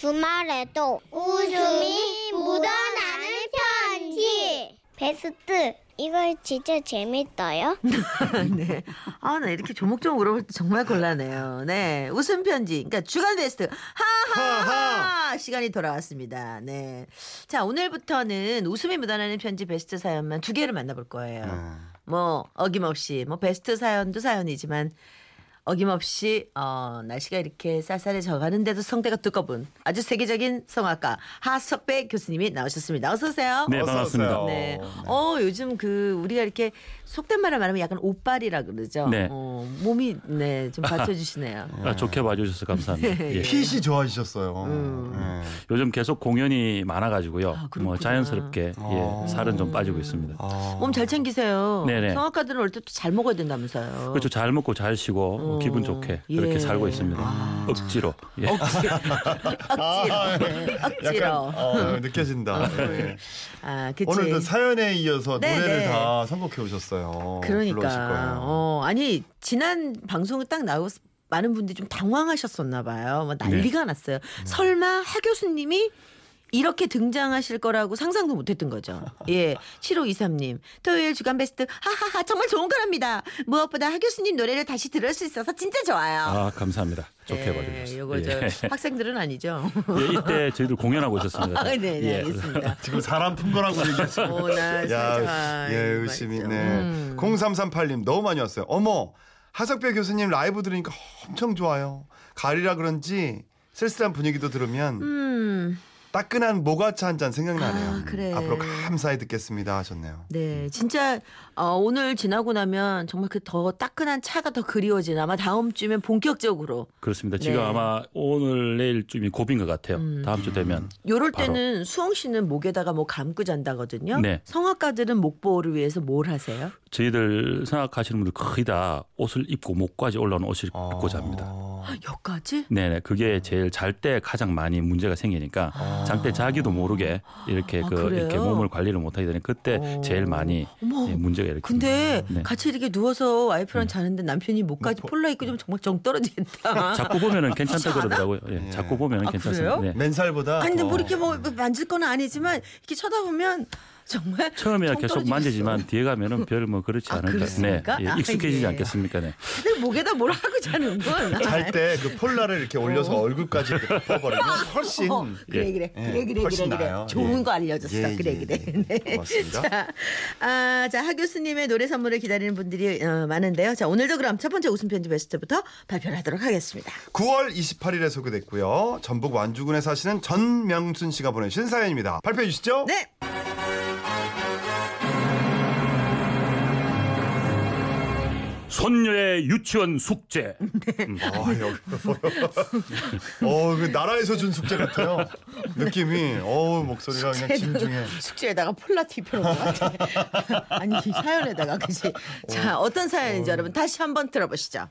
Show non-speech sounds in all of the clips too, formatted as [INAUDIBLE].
주말에도 웃음이 묻어나는 편지. 베스트 이거 진짜 재밌어요? [LAUGHS] 네. 아, 나 이렇게 조목조목 물어볼 때 정말 곤란해요. 네. 웃음 편지. 그러니까 주간 베스트. 하하! 시간이 돌아왔습니다. 네. 자, 오늘부터는 웃음이 묻어나는 편지 베스트 사연만 두 개를 만나볼 거예요. 음. 뭐, 어김없이, 뭐, 베스트 사연도 사연이지만, 어김없이 어, 날씨가 이렇게 쌀쌀해져 가는데도 성대가 두꺼운 아주 세계적인 성악가 하석배 교수님이 나오셨습니다. 어서 오세요. 네, 어서 반갑습니다. 오세요. 네. 네. 어, 요즘 그 우리가 이렇게 속된 말을 말하면 약간 옷발이라 그러죠. 네. 어, 몸이 네, 좀 받쳐 주시네요. 아, 좋게 봐 주셔서 감사합니다. 네. 예. 핏이 좋아지셨어요. 음. 네. 요즘 계속 공연이 많아 가지고요. 아, 그렇구나. 뭐 자연스럽게 아. 예, 살은 좀 빠지고 있습니다. 아. 몸잘 챙기세요. 네네. 성악가들은 올 때 또 잘 먹어야 된다면서요. 그렇죠. 잘 먹고 잘 쉬고 어. 기분 좋게 그렇게 예. 살고 있습니다. 아. 억지로. 예. 억지로. [LAUGHS] 아, 억지로. 예. 억지로. 약간 어, 느껴진다. 예. 아, 그치. 오늘도 사연에 이어서 네, 노래를 네. 다 선곡해 오셨어요. 그러니까. 어, 아니, 지난 방송에 딱 나오고 많은 분들이 좀 당황하셨었나 봐요. 뭐 난리가 났어요. 설마 하 교수님이 이렇게 등장하실 거라고 상상도 못했던 거죠. [LAUGHS] 예. 7523님. 토요일 주간 베스트. 하하하. 정말 좋은 거랍니다. 무엇보다 하 교수님 노래를 다시 들을 수 있어서 진짜 좋아요. 아 감사합니다. 좋게 예, 봐주셔서. 요거 저 예. 학생들은 아니죠. 예, 이때 저희들 공연하고 있었습니다. [LAUGHS] 아, 네, 네, 예. 알겠습니다. 지금 사람 푼 거라고 얘기하시고. 오, 나 살짝. 야, 예, 의심이. 맞죠. 네. 음. 0338님 너무 많이 왔어요. 어머, 하석배 교수님 라이브 들으니까 엄청 좋아요. 가을이라 그런지 쓸쓸한 분위기도 들으면 음. 따끈한 모가차 한 잔 생각나네요. 아, 그래. 앞으로 감사히 듣겠습니다 하셨네요. 네, 진짜 어, 오늘 지나고 나면 정말 그 더 따끈한 차가 더 그리워지나 아마 다음 주면 본격적으로 그렇습니다. 지금 네. 아마 오늘 내일쯤이 고비인 것 같아요. 음. 다음 주 되면. 요럴 바로. 때는 수홍 씨는 목에다가 뭐 감고 잔다거든요. 네. 성악가들은 목 보호를 위해서 뭘 하세요? 저희들 생각하시는 분들 거의 다 옷을 입고 목까지 올라오는 옷을 입고 잡니다. 아. 여기까지? 네네 그게 제일 잘 때 가장 많이 문제가 생기니까 잘때 자기도 모르게 이렇게 아, 그 그래요? 이렇게 몸을 관리를 못하게 되는 그때 어. 제일 많이 어머. 예, 문제가 이렇게 근데 네. 같이 이렇게 누워서 와이프랑 자는데 남편이 목까지 폴라 입고 좀 정말 정 떨어지겠다. 자꾸 보면은 [LAUGHS] 괜찮다? 그러더라고요. 예, 예. 자꾸 보면은 아, 괜찮습니다. 그래요? 네. 맨살보다 아니 근데 더- 뭐 이렇게 뭐 만질 건 아니지만 이렇게 쳐다보면 정말 처음에야 정 계속. 만지지만 뒤에 가면은 별 뭐 그렇지 아, 않을까. 네. 아, 예, 익숙해지지 예. 않겠습니까? 네. 근데 목에다 뭘 하고 자는 건? [LAUGHS] 잘 때 그 폴라를 이렇게 올려서 얼굴까지 이렇게 덮어버리면 [LAUGHS] 훨씬 어, 그래 그래 예, 그래 그래 훨씬 그래 그래. 좋은 예. 거 알려줬어 예, 그래 예, 그래 예. 네. 고맙습니다. 자, 아, 자, 하 교수님의 노래 선물을 기다리는 분들이 어, 많은데요. 자, 오늘도 그럼 첫 번째 웃음 편지 베스트부터 발표를 하도록 하겠습니다. 9월 28일에 소개됐고요. 전북 완주군에 사시는 전명순 씨가 보내주신 사연입니다. 발표해 주시죠. 네. 손녀의 유치원 숙제. 아, 여기. 어, 그 나라에서 준 숙제 같아요. 느낌이. 어, 목소리가 그냥 진중해. 숙제에다가 폴라티 펴놓은 것 같아. 아니, 이 사연에다가, 그지? 자, 어떤 사연인지 여러분 다시 한번 들어보시죠.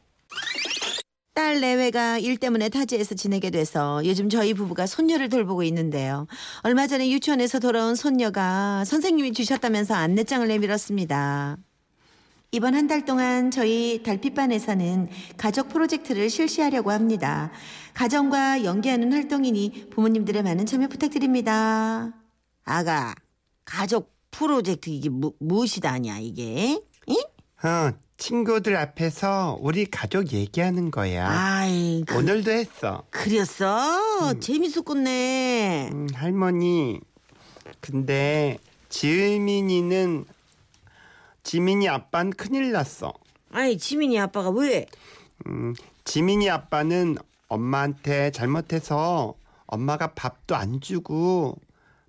딸 내외가 일 때문에 타지에서 지내게 돼서 요즘 저희 부부가 손녀를 돌보고 있는데요. 얼마 전에 유치원에서 돌아온 손녀가 선생님이 주셨다면서 안내장을 내밀었습니다. 이번 한 달 동안 저희 달빛반에서는 가족 프로젝트를 실시하려고 합니다. 가정과 연계하는 활동이니 부모님들의 많은 참여 부탁드립니다. 아가, 가족 프로젝트 이게 무, 무엇이다냐 이게? 응? 어, 친구들 앞에서 우리 가족 얘기하는 거야. 아이, 그, 오늘도 했어. 그랬어? 재밌었겠네. 음, 할머니. 근데 지은이는 지민이 아빠는 큰일 났어. 아니, 지민이 아빠가 왜? 음, 지민이 아빠는 엄마한테 잘못해서 엄마가 밥도 안 주고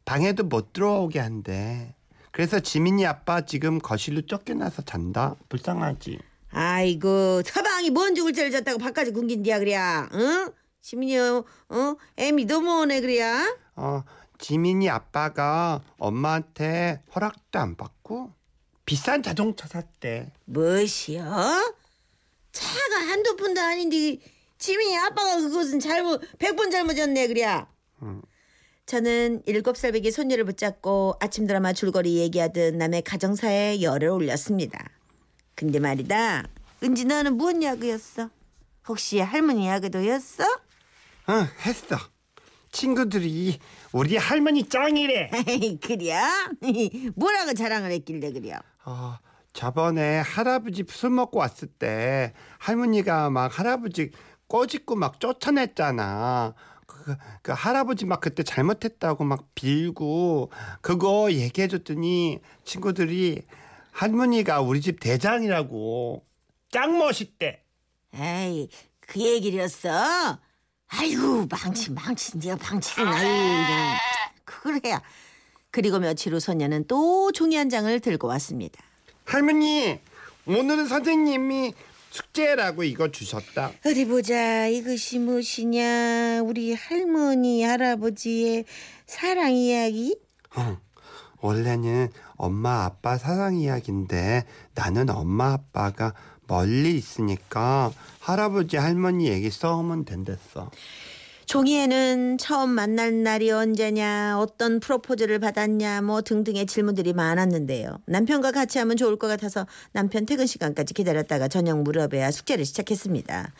방에도 못 들어오게 한대. 그래서 지민이 아빠 지금 거실로 쫓겨나서 잔다. 불쌍하지. 아이고, 서방이 뭔 죽을 죄를 졌다고 밥까지 굶긴디야, 그래야. 응? 지민이, 어, 어? 애미 넘어오네, 그래야. 어, 지민이 아빠가 엄마한테 허락도 안 받고 비싼 자동차 샀대. 무엇이요? 차가 한두 푼도 아닌데 지민이 아빠가 그것은 잘못 백번 잘못이었네 그래야. 저는 일곱 살 배기 손녀를 붙잡고 아침 드라마 줄거리 얘기하듯 남의 가정사에 열을 올렸습니다. 근데 말이다. 은지 너는 무슨 야구였어? 혹시 할머니 야구도였어? 응, 했어. 친구들이 우리 할머니 짱이래. [LAUGHS] 그래요? [LAUGHS] 뭐라고 자랑을 했길래 그래요? 아, 저번에 할아버지 술 먹고 왔을 때 할머니가 막 할아버지 꼬집고 막 쫓아냈잖아. 그, 그 할아버지 막 그때 잘못했다고 막 빌고 그거 얘기해줬더니 친구들이 할머니가 우리 집 대장이라고 짱 멋있대. 에이, 그 얘기였어? 아이고, 망치, 망치, 네가 망치는, 그냥. 그래야. 그리고 며칠 후 소녀는 또 종이 한 장을 들고 왔습니다. 할머니 오늘은 선생님이 숙제라고 이거 주셨다. 어디 보자. 이것이 무엇이냐. 우리 할머니, 할아버지의 사랑 이야기? 어, 원래는 엄마 아빠 사랑 이야기인데 나는 엄마 아빠가 멀리 있으니까 할아버지 할머니 얘기 써오면 된댔어. 종이에는 처음 만날 날이 언제냐, 어떤 프로포즈를 받았냐, 뭐 등등의 질문들이 많았는데요. 남편과 같이 하면 좋을 것 같아서 남편 퇴근 시간까지 기다렸다가 저녁 무렵에야 숙제를 시작했습니다.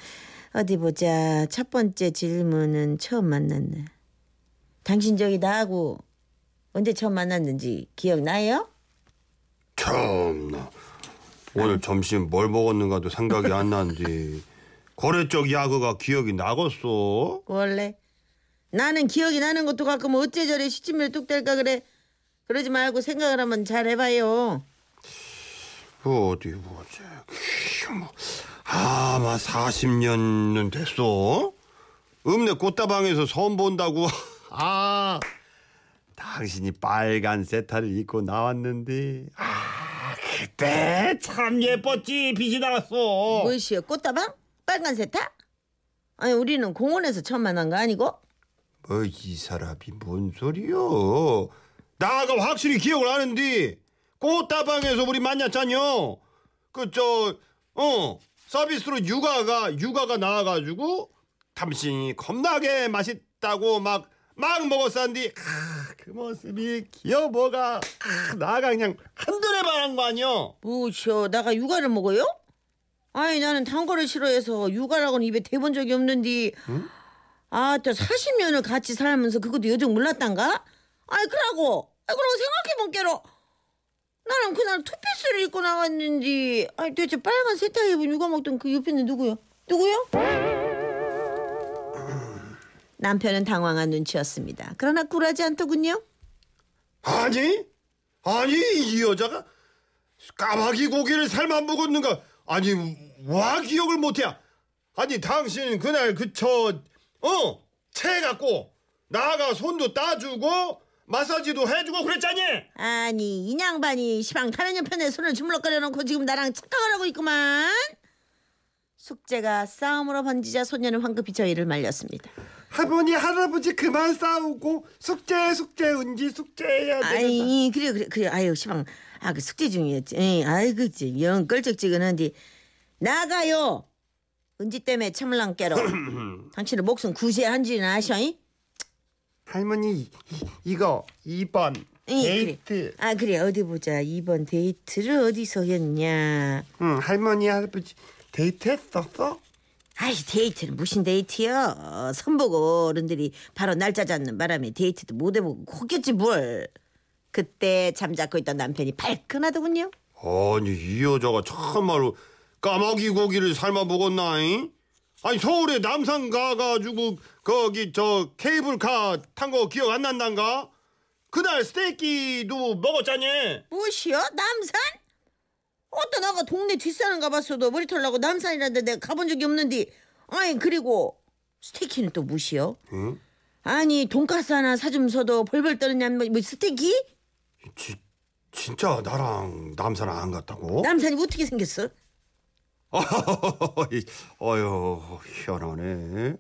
어디 보자. 첫 번째 질문은 처음 만났네. 당신 저기 나하고 언제 처음 만났는지 기억나요? 참나 오늘 점심 뭘 먹었는가도 생각이 안 나는데 [LAUGHS] 거래 쪽 야구가 기억이 나겠어? 원래 나는 기억이 나는 것도 가끔 어째 저래 시침을 뚝 뗄까 그래. 그러지 말고 생각을 한번 잘 해봐요. 어디 보자. 뭐, 아마 40년은 됐어. 읍내 꽃다방에서 선 본다고. [LAUGHS] 아, 당신이 빨간 세타를 입고 나왔는데. 아, 그때 참 예뻤지. 빛이 나갔어. 무엇이요? 꽃다방? 빨간 세타? 아니 우리는 공원에서 처음 만난 거 아니고? 뭐 이 사람이 뭔 소리요? 나가 확실히 기억을 하는데 꽃다방에서 우리 만났잖요. 그 저 어 서비스로 육아가 육아가 나와가지고 당신이 겁나게 맛있다고 막막 먹었었는데 아, 그 모습이 귀여워가 아, 나가 그냥 한눈에 반한 거 아니요? 무엇이요? 나가 육아를 먹어요? 아니 나는 단 거를 싫어해서 육아라고는 입에 대본 적이 없는데 아또 40년을 같이 살면서 그것도 요즘 몰랐단가? 아이 그러고 아 그러고 생각해본 게로 나는 그날 투피스를 입고 나갔는데 아니 도대체 빨간 세타 입은 육아 먹던 그 옆에는 누구요? 누구요? 남편은 당황한 눈치였습니다. 그러나 굴하지 않더군요. 아니 아니 이 여자가 까마귀 고기를 삶아 먹었는가 아니 와 기억을 못해 아니 당신 그날 그저 어? 채 갖고 나가 손도 따주고 마사지도 해주고 그랬잖니? 아니 이 양반이 시방 다른 옆편에 손을 주물럭거려 놓고 지금 나랑 착각을 하고 있구만. 숙제가 싸움으로 번지자 소녀는 황급히 저희를 말렸습니다. 할머니 할아버지 그만 싸우고 숙제 숙제 은지 숙제해야 되겠다 아이 그래 그래 그래. 아유 시방. 아 그 숙제 중이었지. 에이, 아이고 그치. 영 껄쩍지근한데 나가요 은지 때문에 참을랑 깨러 [CLEARS THROAT] 당신은 목숨 구제한 줄은 아셔 이? 할머니 이- 이거 2번 이, 데이트 그래. 아 그래 어디 보자 이번 데이트를 어디서 했냐 응 할머니 할아버지 데이트 했었어? 아이 데이트는 무슨 데이트요? 선보고 어른들이 바로 날짜 잡는 바람에 데이트도 못 해보고 혹겠지 뭘. 그때 잠자고 있던 남편이 발끈하더군요. 아니 이 여자가 참말로 까마귀 고기를 삶아 먹었나잉? 아니 서울에 남산 가가지고 거기 저 케이블카 탄 거 기억 안 난단가? 그날 스테이키도 먹었잖니? 무엇이요? 남산? 어떤 아가 동네 뒷산은 가봤어도 머리털 나고 남산이라는데 내가 가본 적이 없는데 아니 그리고 스테이키는 또 무엇이요? 응? 아니 돈가스 하나 사주면서도 벌벌 떠는 뭐, 뭐 스테이키? 지, 진짜 나랑 남산 안 갔다고? 남산이 어떻게 생겼어? 어휴 희한하네.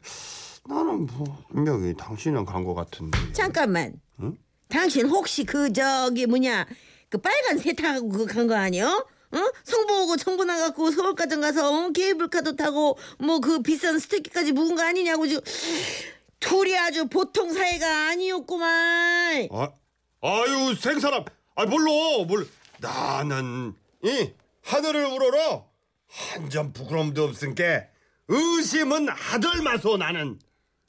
나는 뭐 분명히 당신은 간거 같은데. 잠깐만. 응? 당신 혹시 그 저기 뭐냐 그 빨간 세타고 그간거 아니요? 어? 성보고 정보 나갖고 서울까지 가서 어? 케이블카도 타고 뭐 그 비싼 스테이크까지 묵은 거 아니냐고 지금 둘이 아주 보통 사이가 아니었구만. 아, 아유 생사람. 아 몰라 몰. 나는 이 하늘을 우러러 한 점 부끄럼도 없은 게 의심은 하들 마소 나는.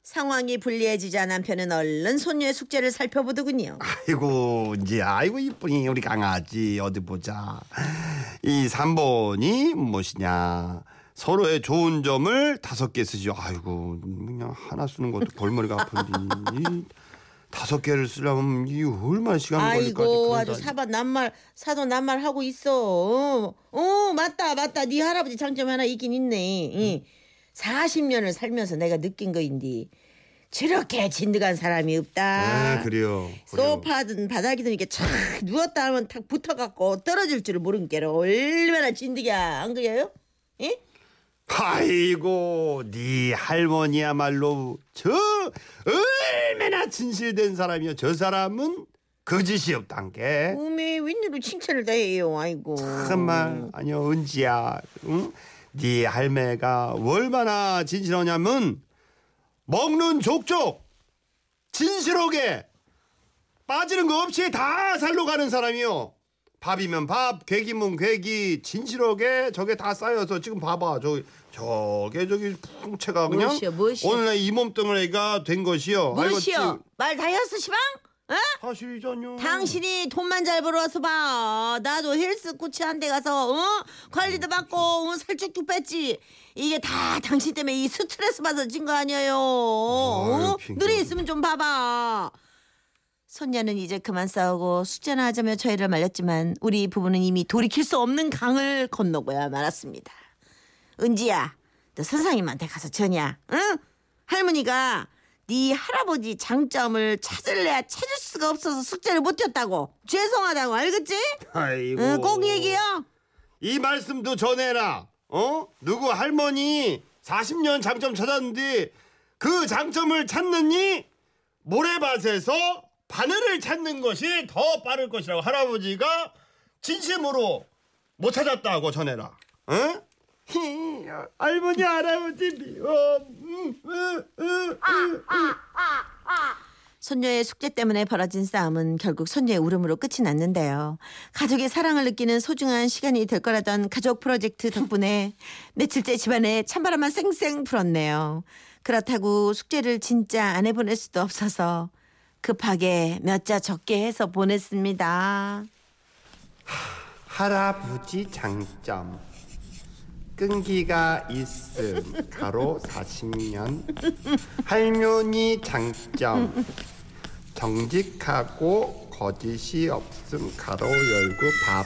상황이 불리해지자 남편은 얼른 손녀의 숙제를 살펴보더군요. 아이고 이제 아이고 이쁘니 우리 강아지 어디 보자. 이 3번이 무엇이냐. 서로의 좋은 점을 다섯 개 쓰죠. 아이고 그냥 하나 쓰는 것도 골머리가 아픈데 이 다섯 개를 쓰려면 이 얼마나 시간 걸릴까? 아이고 아주 사바 낱말 사도 낱말 하고 있어. 어, 어 맞다 맞다 네 할아버지 장점 하나 있긴 있네. 응. 40년을 살면서 내가 느낀 거인데 저렇게 진득한 사람이 없다. 네 그래요. 소파든 바닥이든 이렇게 착 누웠다 하면 탁 붙어갖고 떨어질 줄을 모르는 게로 얼마나 진득이야 안 그래요? 예? 아이고 네 할머니야말로 저 얼마나 진실된 사람이요. 저 사람은 거짓이 없단 게. 음에 웬일로 칭찬을 다 해요 아이고 정말 아니요 은지야 응? 네 할매가 얼마나 진실하냐면 먹는 족족 진실하게 빠지는 거 없이 다 살로 가는 사람이요 밥이면 밥 괴기면 괴기 진실하게 저게 다 쌓여서 지금 봐봐 저 저게 저기 풍채가 그냥 무엇이요, 무엇이요? 오늘 이 몸뚱아리가 된 것이요 무엇이요? 말다 했어 시방? 어? 사실이잖요 당신이 돈만 잘 벌어서 봐. 나도 헬스 코치 한대 가서 어? 관리도 받고 어? 살 쭉쭉 뺐지. 이게 다 당신 때문에 이 스트레스 받아서 진거 아니에요. 어? 눈이 있으면 좀 봐봐. 손녀는 이제 그만 싸우고 숙제나 하자며 저희를 말렸지만 우리 부부는 이미 돌이킬 수 없는 강을 건너고야 말았습니다. 은지야, 너 선생님한테 가서 전이야. 응? 할머니가 네 할아버지 장점을 찾을래야 찾을 수가 없어서 숙제를 못 했다고. 죄송하다고 알겠지? 아이고 응, 꼭 얘기해. 이 말씀도 전해라. 어? 누구 할머니 40년 장점 찾았는데 그 장점을 찾느니 모래밭에서 바늘을 찾는 것이 더 빠를 것이라고 할아버지가 진심으로 못 찾았다고 전해라. 어? 히, 할머니 할아버지 미워. 음, 으, 으, 으, 으. 손녀의 숙제 때문에 벌어진 싸움은 결국 손녀의 울음으로 끝이 났는데요. 가족의 사랑을 느끼는 소중한 시간이 될 거라던 가족 프로젝트 덕분에 [LAUGHS] 며칠째 집안에 찬바람만 쌩쌩 불었네요. 그렇다고 숙제를 진짜 안 해보낼 수도 없어서 급하게 몇 자 적게 해서 보냈습니다. 할아버지 장점. 끈기가 있음 가로 40년. 할머니 장점. 정직하고 거짓이 없음 가로 열고 밥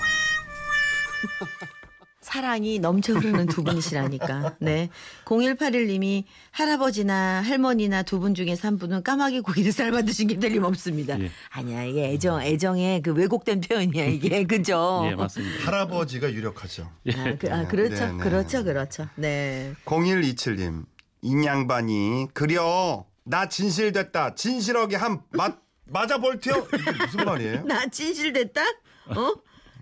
사랑이 넘쳐 흐르는 두 분이시라니까. 네. 0181님이 할아버지나 할머니나 두 분 중에서 한 분은 까마귀 고기를 [LAUGHS] 삶아 드신 게 틀림없습니다. 예. 아니야, 이게 애정, 애정의 그 왜곡된 표현이야, 이게. [LAUGHS] 그죠? 예, 맞습니다. 할아버지가 유력하죠. 아, 그, 아, 그렇죠. 네, 네. 그렇죠. 그렇죠. 네. 0127님 인양반이 그려 나 진실됐다 진실하게 한 맞, 맞아 볼티요 이게 무슨 말이에요? [LAUGHS] 나 진실됐다? 어?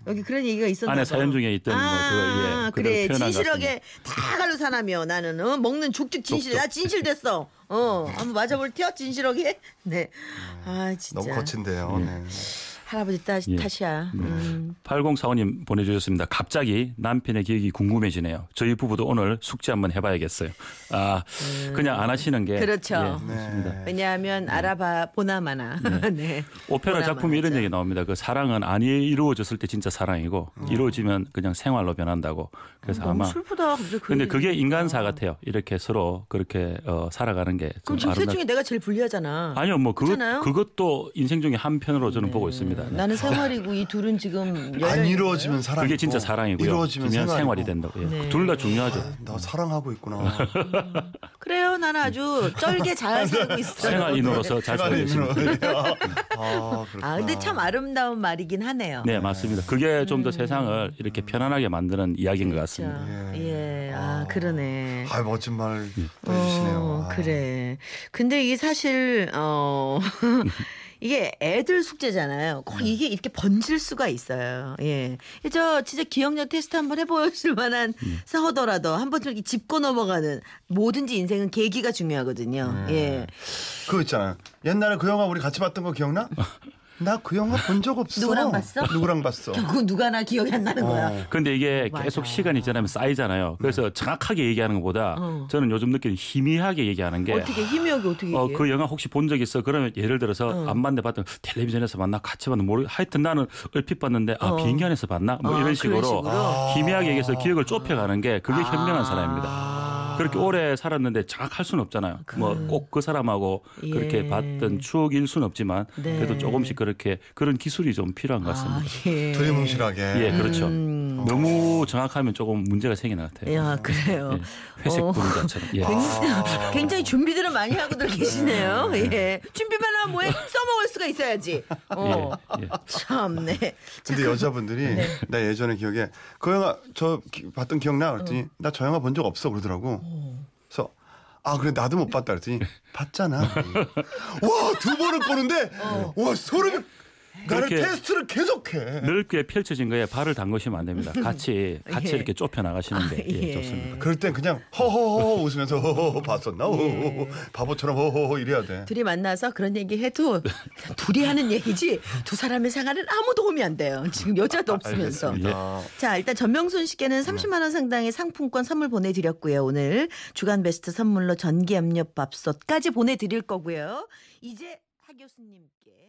여기 그런 얘기가 있었나 안에 봐. 사연 중에 있던 뭐 그거, 예, 아, 그대로 그래. 표현한 것 진실하게 다 갈로 사나며 나는 어? 먹는 죽죽 진실 나 진실됐어. 어 한번 맞아볼 티요 진실하게? [LAUGHS] 네아 진짜. 너무 거친데요. 네. 할아버지 탓, 예. 탓이야 음. 8045님 보내주셨습니다. 갑자기 남편의 기억이 궁금해지네요. 저희 부부도 오늘 숙제 한번 해봐야겠어요. 아, 그냥 안 하시는 게. 그렇죠. 예, 네. 왜냐하면 알아봐 보나마나 네. [LAUGHS] 오페라 보나마나 작품에 이런. 얘기 나옵니다. 그 사랑은 안 이루어졌을 때 진짜 사랑이고 이루어지면 그냥 생활로 변한다고. 그래서 너무 아마. 슬프다 그 근데 그게. 인간사 같아요. 이렇게 서로 그렇게 어, 살아가는 게. 그럼 좀 지금 셋 아름답- 중에 내가 제일 불리하잖아 아니요, 뭐 그것 그렇잖아요? 그것도 인생 중에 한 편으로 저는 보고 있습니다. 네. 나는 생활이고 이 둘은 지금 안 이루어지면 사랑. 그게 진짜 사랑이고요. 이루어지면 생활이고. 생활이 된다고. 예. 네. 둘다 중요하죠. 나 사랑하고 있구나. [LAUGHS] 그래요 나는 아주 쩔게 잘 살고 있어요 생활 인으로서 잘 살고 있습니다. [LAUGHS] 아. 아 근데 참 아름다운 말이긴 하네요 네, 맞습니다. 그게 좀더 세상을 이렇게 편안하게 만드는 이야기인 것 같습니다. 예, 아 그러네. 아, 멋진 말 해주시네요. 어, 아. 그래. 근데 이게 사실 어 [LAUGHS] 이게 애들 숙제잖아요. 꼭 이게 이렇게 번질 수가 있어요. 예. 저 진짜 기억력 테스트 한번 해보실 만한 싸우더라도 한 번쯤 이렇게 짚고 넘어가는 뭐든지 인생은 계기가 중요하거든요. 예. 그거 있잖아요. 옛날에 그 영화 우리 같이 봤던 거 기억나? [LAUGHS] 나 그 영화 본 적 없어. 누구랑 봤어? 누구랑 봤어? 그 누가 나 기억이 안 나는 거야. 어. 근데 이게 맞아. 계속 시간이 지나면 쌓이잖아요. 그래서 정확하게 얘기하는 것보다 어. 저는 요즘 느끼는 희미하게 얘기하는 게 어떻게 희미하게 어떻게 어? 그 영화 혹시 본 적 있어? 그러면 예를 들어서 어. 안 봤는데 봤던 텔레비전에서 봤나 같이 봤나 모르 하여튼 나는 얼핏 봤는데 아 어. 비행기 안에서 봤나 뭐 아, 이런 식으로 식으로? 아. 희미하게 얘기해서 기억을 좁혀가는 게 그게 현명한 사람입니다. 그렇게 오래 살았는데 정확할 수는 없잖아요. 뭐꼭 그 사람하고 그렇게 예. 봤던 추억일 수는 없지만 네. 그래도 조금씩 그렇게 그런 기술이 좀 필요한 것 같습니다. 아, 예. 두리뭉실하게. 예, 그렇죠. 음. 너무 정확하면 조금 문제가 생기는 것 같아요. 야, 그래요. 예, 회색 어. 분자처럼. 예. 아. [LAUGHS] 굉장히 준비들을 많이 하고들 계시네요. 예. 준비만 하면 뭐해? 써먹을 수가 있어야지. 어. 예, 예. 참네. 근데 여자분들이 네. 나 예전에 기억에 그 영화 저 기- 봤던 기억나 그랬더니 나 저 영화 본 적 없어 그러더라고. 그래서 아 그래 나도 못 봤다 그랬더니 [LAUGHS] 봤잖아. 와 두 번을 보는데 와 소름이 나를 그렇게 테스트를 계속해. 넓게 펼쳐진 거에 발을 담그시면 안 됩니다. 같이 [LAUGHS] 같이 예. 이렇게 좁혀 나가시는 게 예, 예. 좋습니다. 그럴 땐 그냥 허허허 웃으면서 허허허 봤었나 허허허 바보처럼 허허허 이래야 돼. 둘이 만나서 그런 얘기 해도 둘이 하는 얘기지 두 사람의 생활은 아무 도움이 안 돼요. 지금 여자도 없으면서. 알겠습니다. 자, 일단 전명순 씨께는 30만 원 상당의 상품권 선물 보내드렸고요. 오늘 주간 베스트 선물로 전기 압력 밥솥까지 보내드릴 거고요. 이제 하 교수님께.